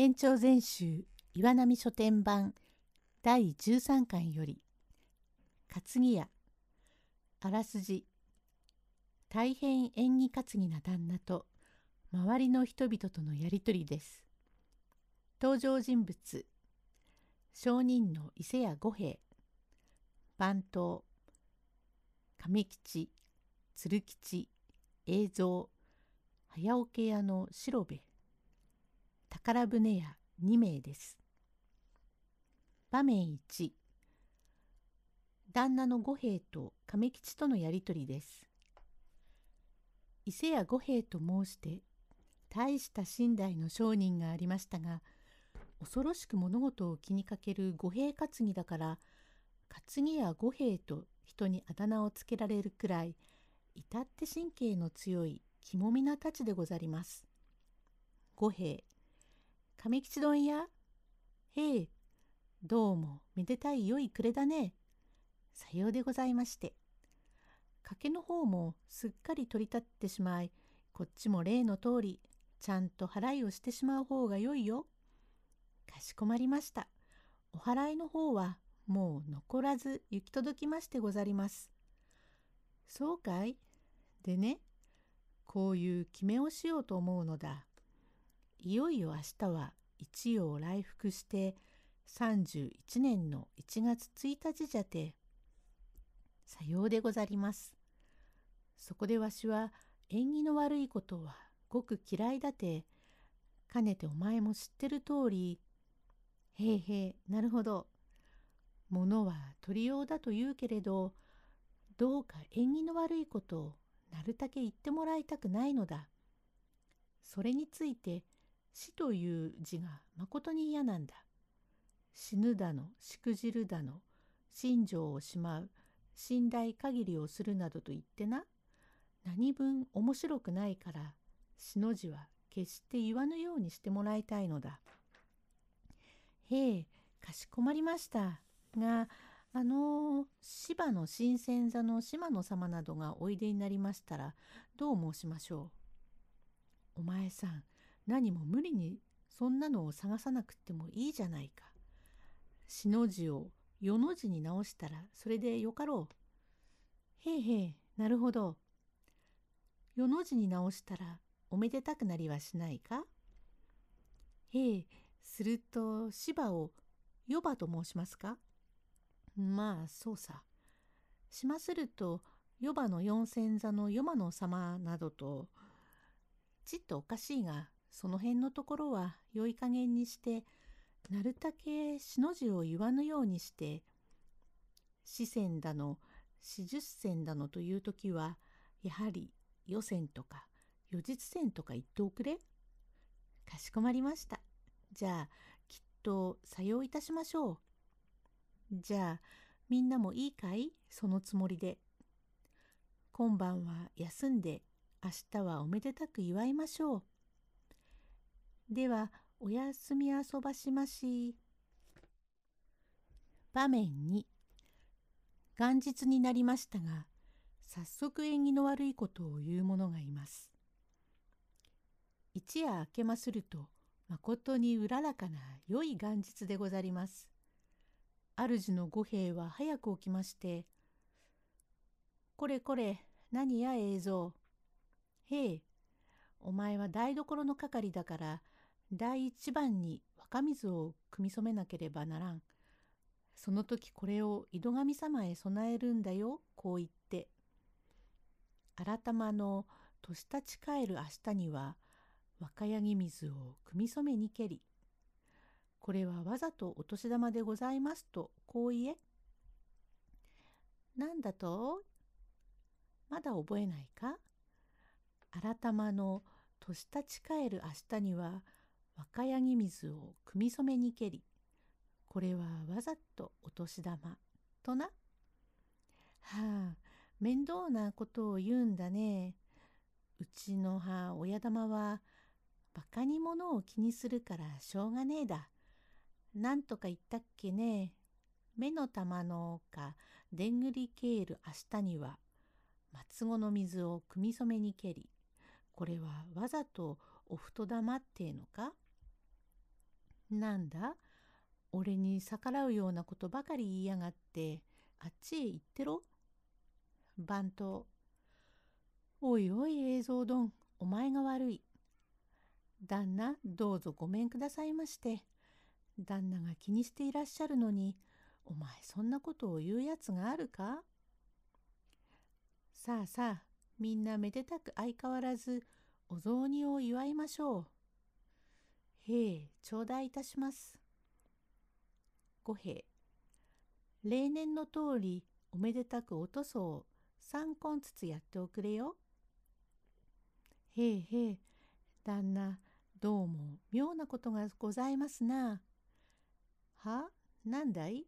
延長全集岩波書店版第13巻より担ぎ屋あらすじ大変縁起担ぎな旦那と周りの人々とのやりとりです。登場人物商人の伊勢屋五兵番頭亀吉鶴吉映像早桶屋の白部宝船屋2名です。場面1旦那の五兵衛と亀吉とのやりとりです。伊勢屋五兵衛と申して大した寝台の商人がありましたが恐ろしく物事を気にかける五兵担ぎだから担ぎや五兵衛と人にあだ名をつけられるくらい至って神経の強い肝みなたちでござります。五兵亀吉丼やへえ、どうもめでたい良い暮れだね。さようでございまして。賭けの方もすっかり取り立ってしまい、こっちも例の通り、ちゃんと払いをしてしまう方がよいよ。かしこまりました。お払いの方はもう残らず行き届きましてござります。そうかい？でね、こういう決めをしようと思うのだ。いよいよ明日は一夜来福して31年の1月1日じゃてさようでござります。そこでわしは縁起の悪いことはごく嫌いだてかねてお前も知ってる通りへいへいなるほど物は取りようだと言うけれどどうか縁起の悪いことをなるたけ言ってもらいたくないのだ。それについて死という字がまことに嫌なんだ。死ぬだの、しくじるだの、心情をしまう、信頼限りをするなどと言ってな、何分面白くないから、死の字は決して言わぬようにしてもらいたいのだ。へえ、かしこまりました。が、あの芝の新鮮座の島野様などがおいでになりましたら、どう申しましょう。お前さん、何も無理にそんなのを探さなくてもいいじゃないか。死の字を世の字に直したらそれでよかろう。へえへえ、なるほど。世の字に直したらおめでたくなりはしないか？へえ、すると芝をヨバと申しますか？まあ、そうさ。しますると、ヨバの四千座のヨマの様などと、ちっとおかしいが、その辺のところは良い加減にしてなるたけしの字を言わぬようにして四川だの四十銭だのという時はやはり予選とか予実線とか言っておくれ。かしこまりました。じゃあきっとさよういたしましょう。じゃあみんなもいいかい？そのつもりで。今晩は休んで明日はおめでたく祝いましょう。ではおやすみ遊ばしまし。場面に元日になりましたが早速縁起の悪いことを言う者がいます。一夜明けまするとまことにうららかな良い元日でござります。主の五兵は早く起きまして「これこれ何や映像。へえお前は台所の係だから第一番に若水を汲み染めなければならん。その時これを井戸神様へ備えるんだよ、こう言って。改まの年立ち返る明日には若柳水を汲み染めにけり。これはわざとお年玉でございますとこう言え。なんだと？まだ覚えないか？改まの年立ち返る明日には若柳水を汲み染めにけり、これはわざとお年玉、とな。はあ、面倒なことを言うんだね。うちの母親玉は、バカにものを気にするからしょうがねえだ。なんとか言ったっけね。目の玉のか、でんぐりケール明日には、松子の水を汲み染めにけり、これはわざとお太玉ってえのか？なんだ？俺に逆らうようなことばかり言いやがってあっちへ行ってろ。番頭。おいおい映像どん、お前が悪い。旦那、どうぞごめんくださいまして。旦那が気にしていらっしゃるのに、お前そんなことを言うやつがあるか？さあさあ、みんなめでたく相変わらずお雑煮を祝いましょう。へえ、頂戴いたします。五兵。例年の通りおめでたくおとそを三根ずつやっておくれよ。へえへえ、旦那、どうも妙なことがございますな。は？なんだい？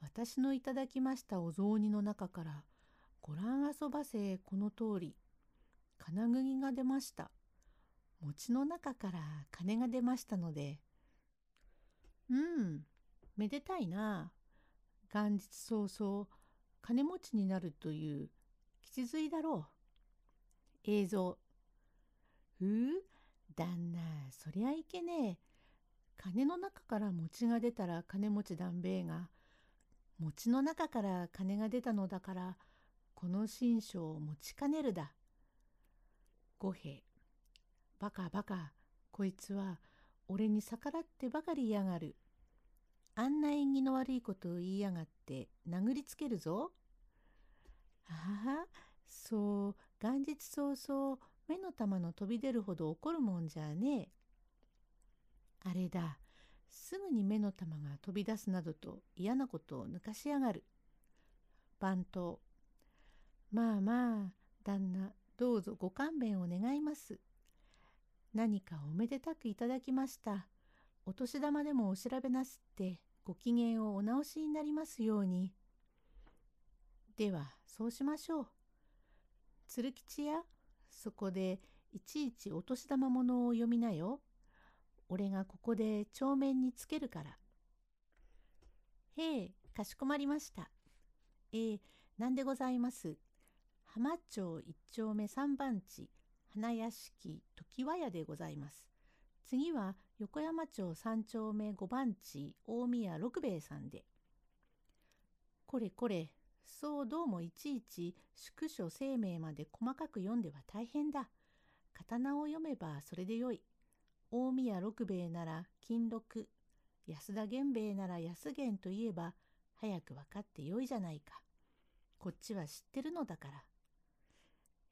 私のいただきましたお雑煮の中からご覧遊ばせこの通り金釘が出ました。餅の中から金が出ましたので。うんめでたいな。元日早々金持ちになるという吉髄だろう。映像。ふう旦那そりゃいけねえ。金の中から餅が出たら金持ちだんべえが餅の中から金が出たのだからこの新書を持ちかねるだ。五兵。バカバカこいつは俺に逆らってばかりやがる。あんな縁起の悪いことを言いやがって殴りつけるぞ。ああそう元日早々目の玉の飛び出るほど怒るもんじゃねえ。あれだすぐに目の玉が飛び出すなどと嫌なことを抜かしやがる。番頭まあまあ旦那どうぞご勘弁を願います。何かおめでたくいただきました。お年玉でもお調べなすってご機嫌をお直しになりますように。ではそうしましょう。鶴吉やそこでいちいちお年玉ものを読みなよ。俺がここで帳面につけるから。へえ、かしこまりました。ええ、なんでございます。浜町一丁目三番地、花屋敷常盤屋でございます。次は横山町三丁目五番地、大宮六兵衛さんで。これこれ、そうどうもいちいち宿所生命まで細かく読んでは大変だ。刀を読めばそれでよい。大宮六兵衛なら金六、安田源兵衛なら安源といえば早く分かってよいじゃないか。こっちは知ってるのだから。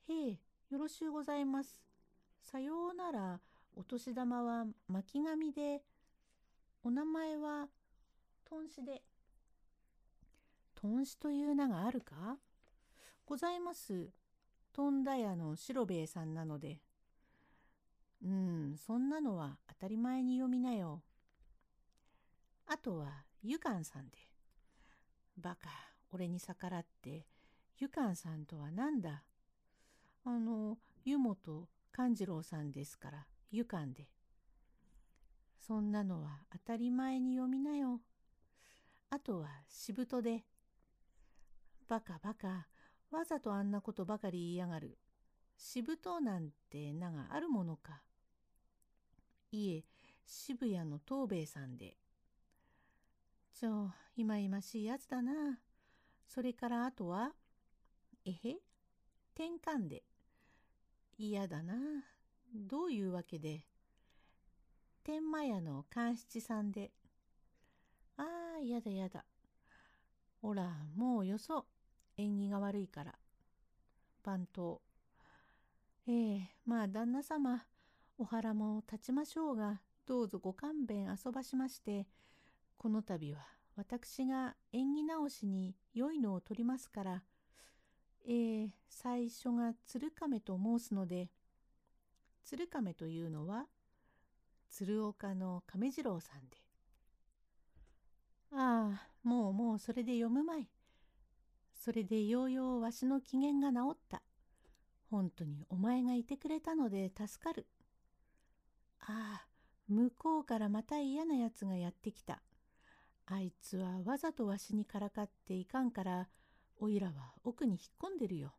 へえ、よろしゅうございます。さようなら、お年玉は巻紙で、お名前は、とんしで。とんしという名があるか？ございます。とんだ屋の白兵衛さんなので。うん、そんなのは当たり前に読みなよ。あとは、ゆかんさんで。バカ、俺に逆らって、ゆかんさんとは何だ？あの、湯本勘次郎さんですから、ゆかんで。そんなのは当たり前に読みなよ。あとは、しぶとで。バカバカ、わざとあんなことばかり言いやがる。しぶとなんて名があるものか。いえ、渋谷の東兵衛さんで。ちょ、いまいましいやつだな。それからあとは、えへ、転換で。嫌だな。どういうわけで？天満屋の勘七さんで。ああ、やだやだ。ほら、もうよそ。縁起が悪いから。番頭。ええまあ旦那様。お腹も立ちましょうが、どうぞご勘弁遊ばしまして、この度は私が縁起直しに良いのを取りますから、えー、最初が鶴亀と申すので、鶴亀というのは、鶴岡の亀次郎さんで。ああ、もうもうそれで読むまい。それでようようわしの機嫌が治った。本当にお前がいてくれたので助かる。ああ、向こうからまた嫌なやつがやってきた。あいつはわざとわしにからかっていかんから、おいらは奥に引っ込んでるよ。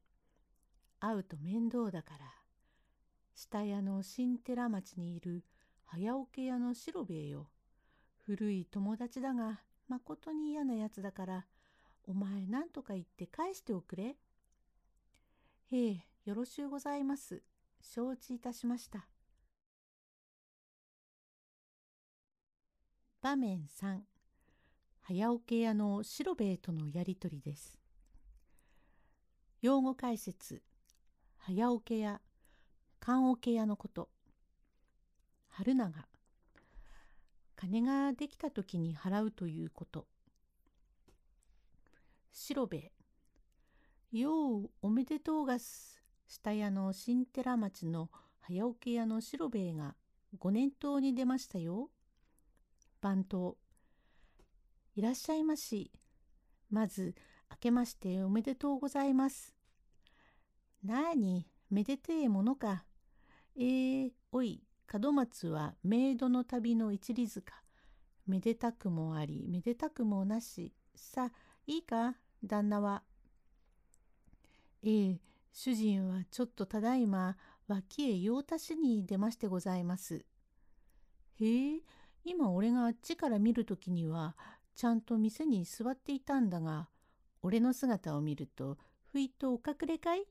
会うと面倒だから。下屋の新寺町にいる早桶屋の白兵衛よ。古い友達だが、まことに嫌なやつだから、お前何とか言って返しておくれ。へえ、よろしゅうございます。承知いたしました。場面3早桶屋の白兵衛とのやりとりです。用語解説早桶屋棺桶屋のこと。春長。金ができた時に払うということ。白兵衛ようおめでとうがす下屋の新寺町の早桶屋の白兵衛がご年頭に出ましたよ。番頭。いらっしゃいまし。まず明けましておめでとうございます。なあにめでてえものか。えー、おい門松はメイドの旅の一里塚。めでたくもありめでたくもなし。さあいいか？旦那は。ええ主人はちょっとただいま脇へ用足しに出ましてございます。へえ今俺があっちから見るときにはちゃんと店に座っていたんだが俺の姿を見るとふいとお隠れかい？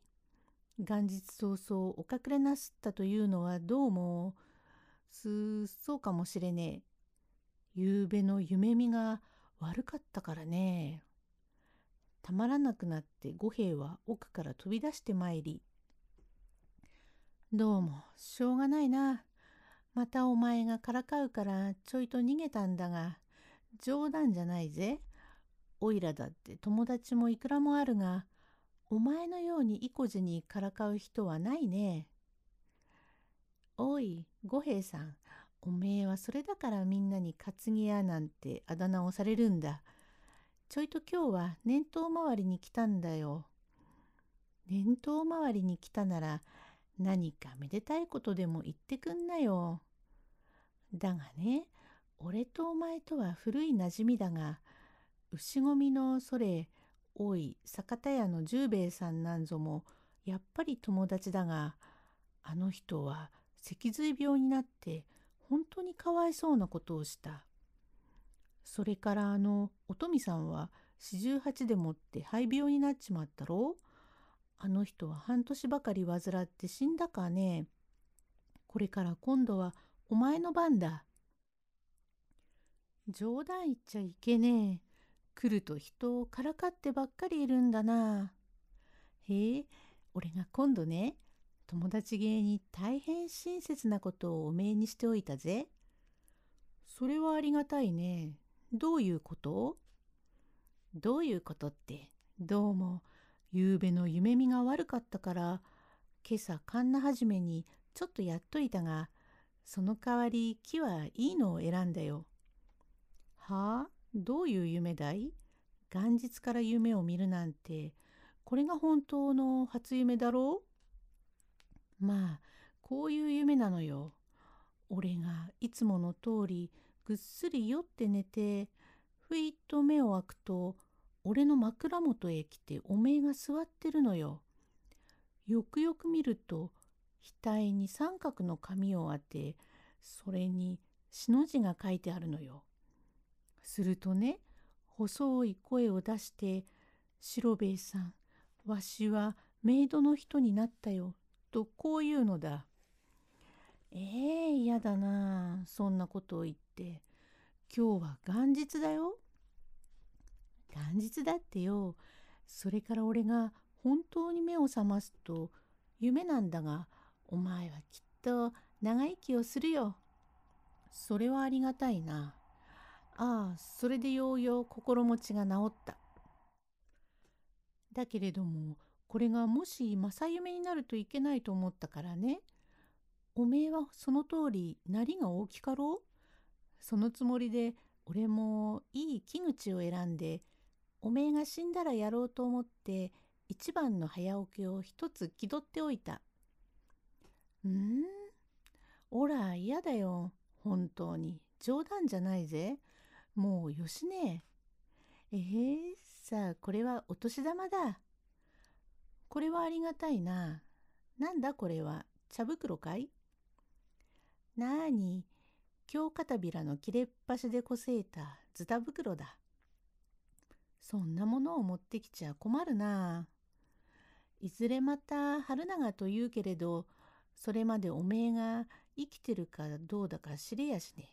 元日早々お隠れなすったというのはどうもすそうかもしれねえ。ゆうべの夢見が悪かったからね。たまらなくなって五兵衛は奥から飛び出してまいり「どうもしょうがないな。またお前がからかうからちょいと逃げたんだが冗談じゃないぜ。おいらだって友達もいくらもあるがお前のように意固地にからかう人はないね。おい五兵さんおめえはそれだからみんなに担ぎ屋なんてあだ名をされるんだ。ちょいと今日は年頭回りに来たんだよ。年頭回りに来たなら何かめでたいことでも言ってくんなよ。だがね、俺とお前とは古い馴染みだが、牛込みのそれ、おい、酒田屋の十兵衛さんなんぞも、やっぱり友達だが、あの人は脊髄病になって、本当にかわいそうなことをした。それからあのおとみさんは四十八でもって肺病になっちまったろ？あの人は半年ばかり患って死んだかね？これから今度はお前の番だ。冗談言っちゃいけねえ。来ると人をからかってばっかりいるんだな。へえ、俺が今度ね、友達芸に大変親切なことをおめえにしておいたぜ。それはありがたいね。どういうこと？どういうことって、どうも、ゆうべの夢見が悪かったから、今朝カンナ始めにちょっとやっといたが、その代わり木はいいのを選んだよ。はあ？どういう夢だい？元日から夢を見るなんて、これが本当の初夢だろう？まあ、こういう夢なのよ。俺がいつもの通りぐっすり酔って寝てふいっと目を開くと俺の枕元へ来ておめえが座ってるのよ。よくよく見ると額に三角の紙を当てそれにしの字が書いてあるのよ。するとね細い声を出して「白兵衛さんわしはメイドの人になったよ」とこう言うのだ。ええ嫌だなそんなことを言って今日は元日だよ。元日だってよ。それから俺が本当に目を覚ますと夢なんだがお前はきっと長生きをするよ。それはありがたいな。ああそれでようよう心持ちが治った。だけれどもこれがもし正夢になるといけないと思ったからね。おめえはその通りなりが大きかろう？そのつもりで俺もいい木口を選んでおめえが死んだらやろうと思って一番の早起きを一つ気取っておいた。んおら嫌だよ本当に冗談じゃないぜもうよしねえ。えー、さあこれはお年玉だ。これはありがたいな。なんだこれは？茶袋かい？なーに、京片びらの切れっ端でこせいたズタ袋だ。そんなものを持ってきちゃ困るな。いずれまた春長と言うけれど、それまでおめえが生きてるかどうだか知れやしね。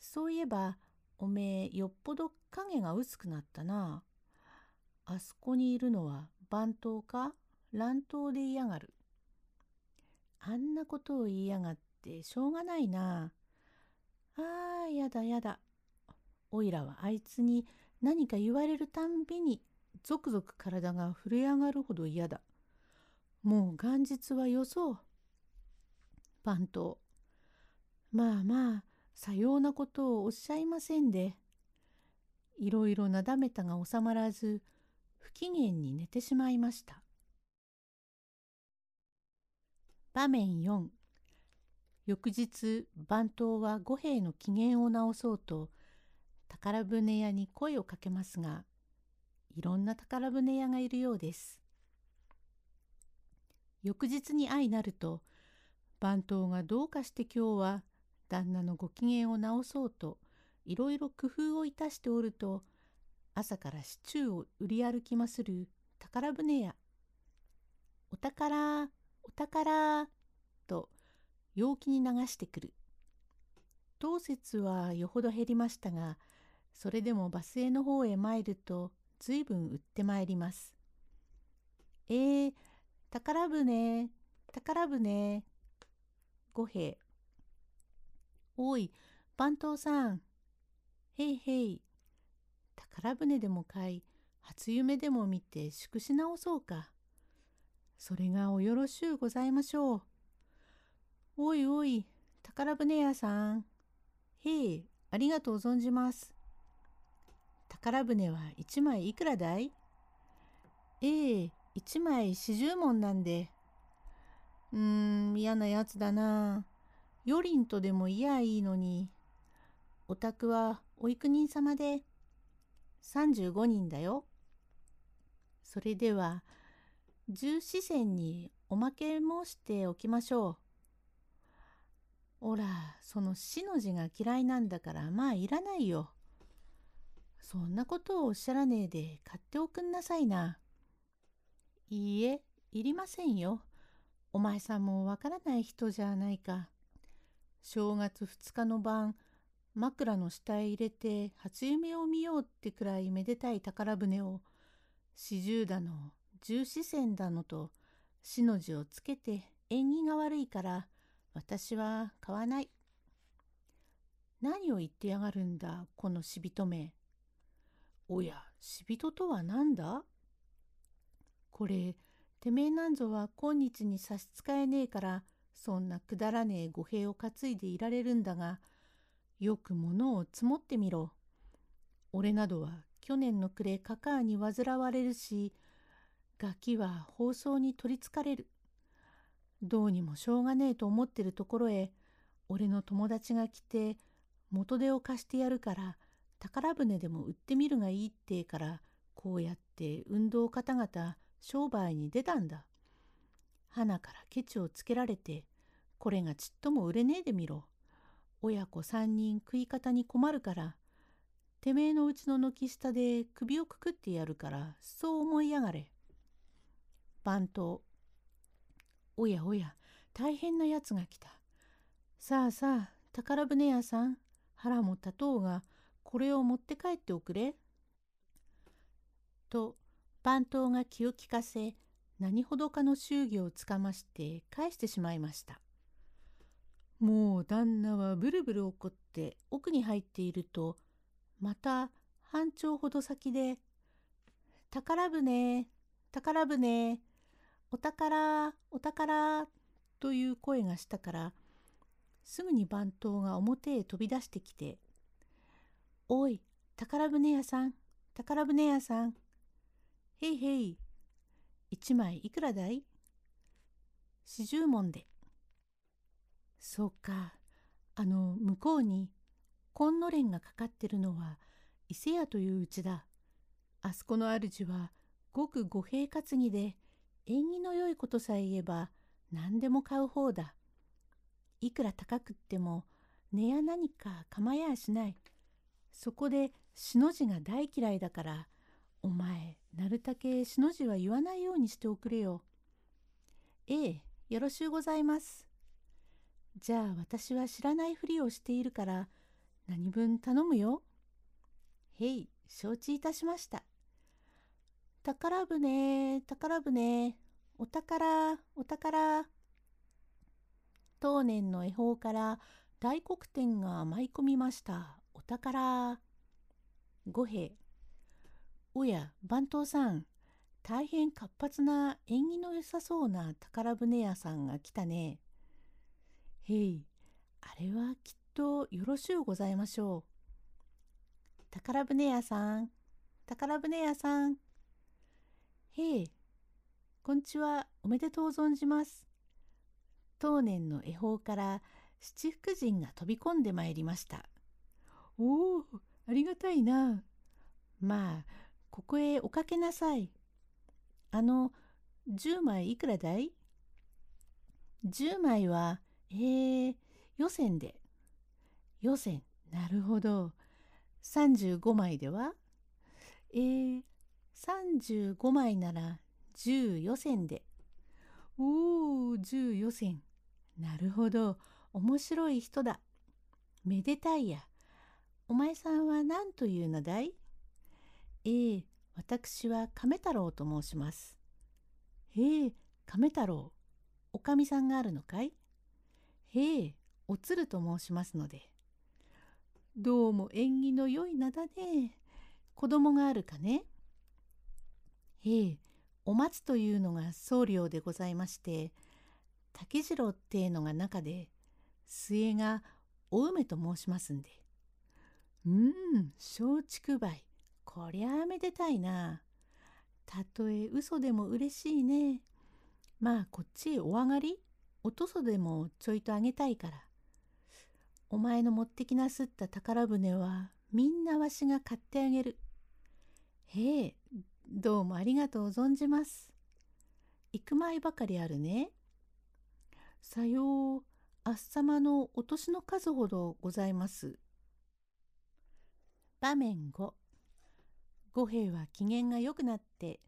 そういえば、おめえよっぽど影が薄くなったな。あそこにいるのは番頭か？乱闘で嫌がる。あんなことを言いやがってしょうがないな。ああ、やだやだ。おいらはあいつに何か言われるたんびにゾクゾク体が震え上がるほど嫌だ。もう元日はよそう。番頭。まあまあ、さようなことをおっしゃいませんで。いろいろなだめたが収まらず、不機嫌に寝てしまいました。場面4翌日番頭は五兵衛の機嫌を直そうと宝船屋に声をかけますがいろんな宝船屋がいるようです。翌日に相なると番頭がどうかして今日は旦那のご機嫌を直そうといろいろ工夫をいたしておると朝からシチューを売り歩きまする宝船屋お宝お宝と陽気に流してくる当節はよほど減りましたがそれでもバスへの方へ参るとずいぶん売ってまいります。えー、宝船、宝船。五兵。おい、番頭さん。へいへい。宝船でも買い、初夢でも見て宿し直そうか。それがおよろしゅうございましょう。おいおい、宝船屋さん。へい、ありがとう存じます。宝船は一枚いくらだい？ええ、一枚四十文なんで。うーん、嫌なやつだな。よりんとでも嫌いいのに。お宅はお幾人様で三十五人だよ。それでは、十四銭におまけ申しておきましょう。おら、その死の字が嫌いなんだからまあいらないよ。そんなことをおっしゃらねえで買っておくんなさいな。いいえ、いりませんよ。お前さんもわからない人じゃないか。正月二日の晩、枕の下へ入れて初夢を見ようってくらいめでたい宝船を、四十だの、十四線だのと、死の字をつけて縁起が悪いから、私は買わない。何を言ってやがるんだ、この死人め。おや、死人とは何だ？これ、てめえなんぞは今日に差し支えねえから、そんなくだらねえ語弊を担いでいられるんだが、よく物を積もってみろ。俺などは去年の暮れカカアに煩われるし、ガキは放送に取りつかれる。どうにもしょうがねえと思ってるところへ、俺の友達が来て元手を貸してやるから、宝船でも売ってみるがいいってからこうやって運動方々商売に出たんだ。花からケチをつけられてこれがちっとも売れねえでみろ。親子三人食い方に困るからてめえのうちの軒下で首をくくってやるからそう思いやがれ。番頭おやおや大変なやつが来た。さあさあ宝船屋さん腹も立とうがこれを持って帰っておくれ。と番頭が気を利かせ何ほどかの祝儀をつかまして返してしまいました。もう旦那はブルブル怒って奥に入っているとまた半丁ほど先で「宝船宝船お宝お宝」という声がしたからすぐに番頭が表へ飛び出してきておい、宝船屋さん、宝船屋さん。へいへい、一枚いくらだい？四十文で。そうか、あの、向こうに、紺のれんがかかってるのは、伊勢屋といううちだ。あそこの主は、ごく五平担ぎで、縁起の良いことさえ言えば、何でも買う方だ。いくら高くっても、寝や何か構えやしない。そこでしの字が大嫌いだから、お前、なるたけしの字は言わないようにしておくれよ。ええ、よろしゅうございます。じゃあ私は知らないふりをしているから、何分頼むよ？へい、承知いたしました。宝船、宝船、お宝、お宝。当年の恵方から大黒天が舞い込みました。お宝。五兵。おや、番頭さん。大変活発な縁起の良さそうな宝船屋さんが来たね。へい、あれはきっとよろしゅうございましょう。宝船屋さん、宝船屋さん。へい、こんちは、おめでとう存じます。当年の恵方から七福神が飛び込んでまいりました。おお、ありがたいな。まあ、ここへおかけなさい。あの、10枚いくらだい ?10 枚は、えー、予選で。予選、なるほど。35枚では？えー、35枚なら十予選で。おお、十予選。なるほど。面白い人だ。めでたいや。お前さんは何というのだい？ええ、私は亀太郎と申します。へえ、亀太郎。おかみさんがあるのかい？へえ、おつると申しますので。どうも縁起の良い名だね。子供があるかね？へえ、お松というのが僧侶でございまして竹次郎っていうのが中で末がお梅と申しますんでうん松竹梅こりゃあめでたいなたとえ嘘でも嬉しいねまあこっちへお上がりおとそでもちょいとあげたいからお前の持ってきなすった宝船はみんなわしが買ってあげるへえどうもありがとう存じます。行く前ばかりあるね。さよう、あっさまのお年の数ほどございます。場面5。五兵は機嫌が良くなって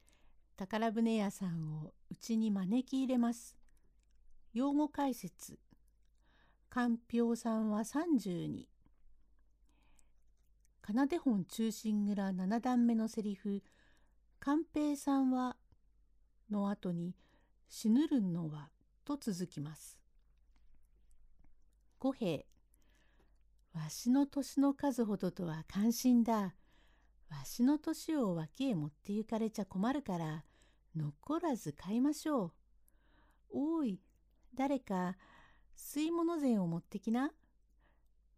宝船屋さんをうちに招き入れます。用語解説。かんぴょうさんは32。奏で本中心蔵7段目のセリフ「寛平さんは」の後に「死ぬるんのは」と続きます。五兵わしの年の数ほどとは関心だ。わしの年を脇へ持って行かれちゃ困るから残らず買いましょう。おい誰か吸い物膳を持ってきな。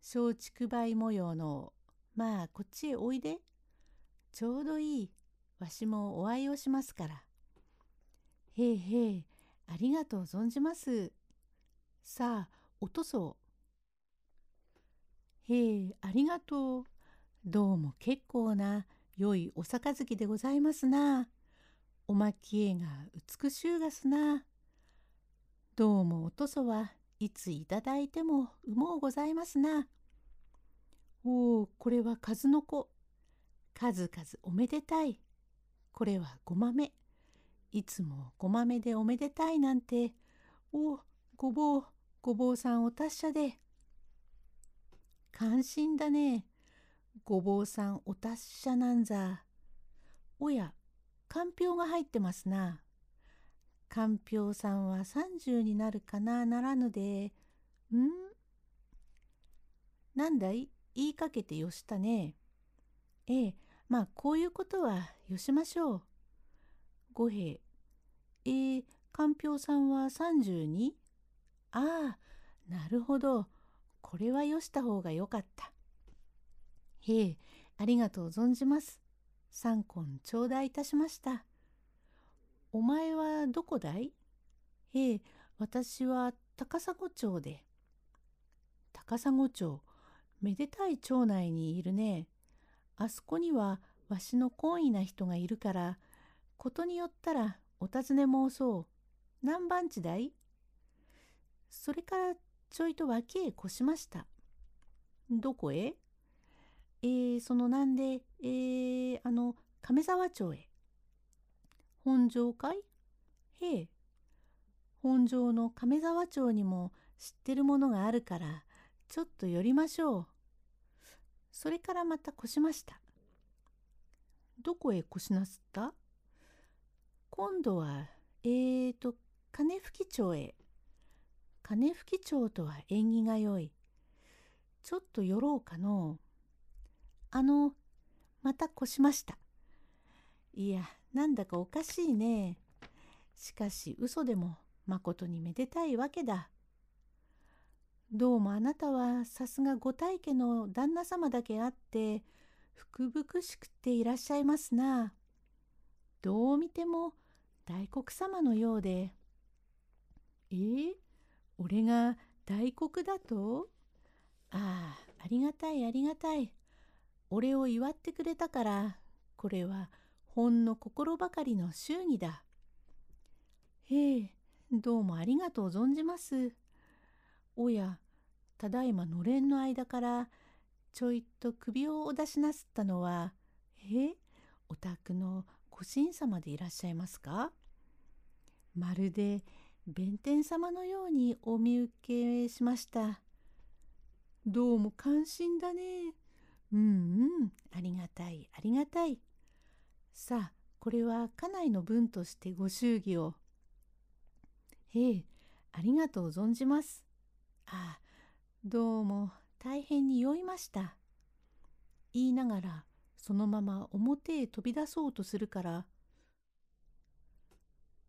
松竹梅模様のまあこっちへおいで。ちょうどいい。わしもお会いをしますから。へえへえ、ありがとう存じます。さあ、落とそう。へえ、ありがとう。どうも結構な良いお杯でございますな。おまきえが美しゅうがすな。どうもおとそはいついただいてもうもうございますな。おお、これは数の子。数々おめでたい。これはごまめ。いつもごまめでおめでたいなんて。おごぼう、ごぼうさんお達者で。感心だね。ごぼうさんお達者なんざ。おや、かんぴょうが入ってますな。かんぴょうさんは30になるかなならぬで、ん？なんだい？言いかけてよしたね。ええ、まあこういうことはよしましょう。五兵えー、かんぴょうさんは 32? ああ、なるほど。これはよした方がよかった。へえ、ありがとう存じます。三根頂戴いたしました。お前はどこだい？へえ、私は高砂町で。高砂町、めでたい町内にいるね。あそこにはわしの懇意な人がいるから、ことによったらお尋ね申そう。何番地だい？それからちょいと脇へ越しました。どこへ？えー、そのなんで、えー、あの、亀沢町へ。本庄かいへえ。本庄の亀沢町にも知ってるものがあるから、ちょっと寄りましょう。それからまた越しました。どこへ越しなすった？今度は、えーと、金吹町へ。金吹町とは縁起がよい。ちょっと寄ろうかのうあの、また越しました。いや、なんだかおかしいね。しかし嘘でもまことにめでたいわけだ。どうもあなたはさすが御大家の旦那様だけあって福々しくっていらっしゃいますな。どう見ても大黒様のようで。えー、俺が大黒だと？ああ、ありがたいありがたい。俺を祝ってくれたから、これはほんの心ばかりの祝儀だ。へえ、どうもありがとう存じます。おや、ただいまのれんの間からちょいと首をお出しなすったのは、えお宅のご神様でいらっしゃいますか？まるで弁天様のようにお見受けしました。どうも感心だね。うんうん、ありがたい、ありがたい。さあ、これは家内の分としてご祝儀を。へえ、ありがとう存じます。ああ、どうも大変に酔いました。言いながら、そのまま表へ飛び出そうとするから、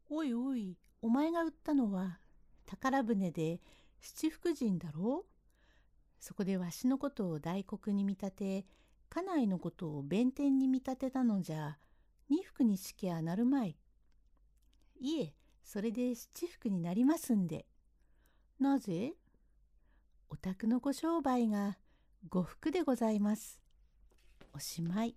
おいおい、お前が売ったのは宝船で七福神だろ？うそこでわしのことを大黒に見立て、家内のことを弁天に見立てたのじゃ、二福にしきゃなるまい。いえ、それで七福になりますんで。なぜ？お宅のご商売が呉服でございます。おしまい。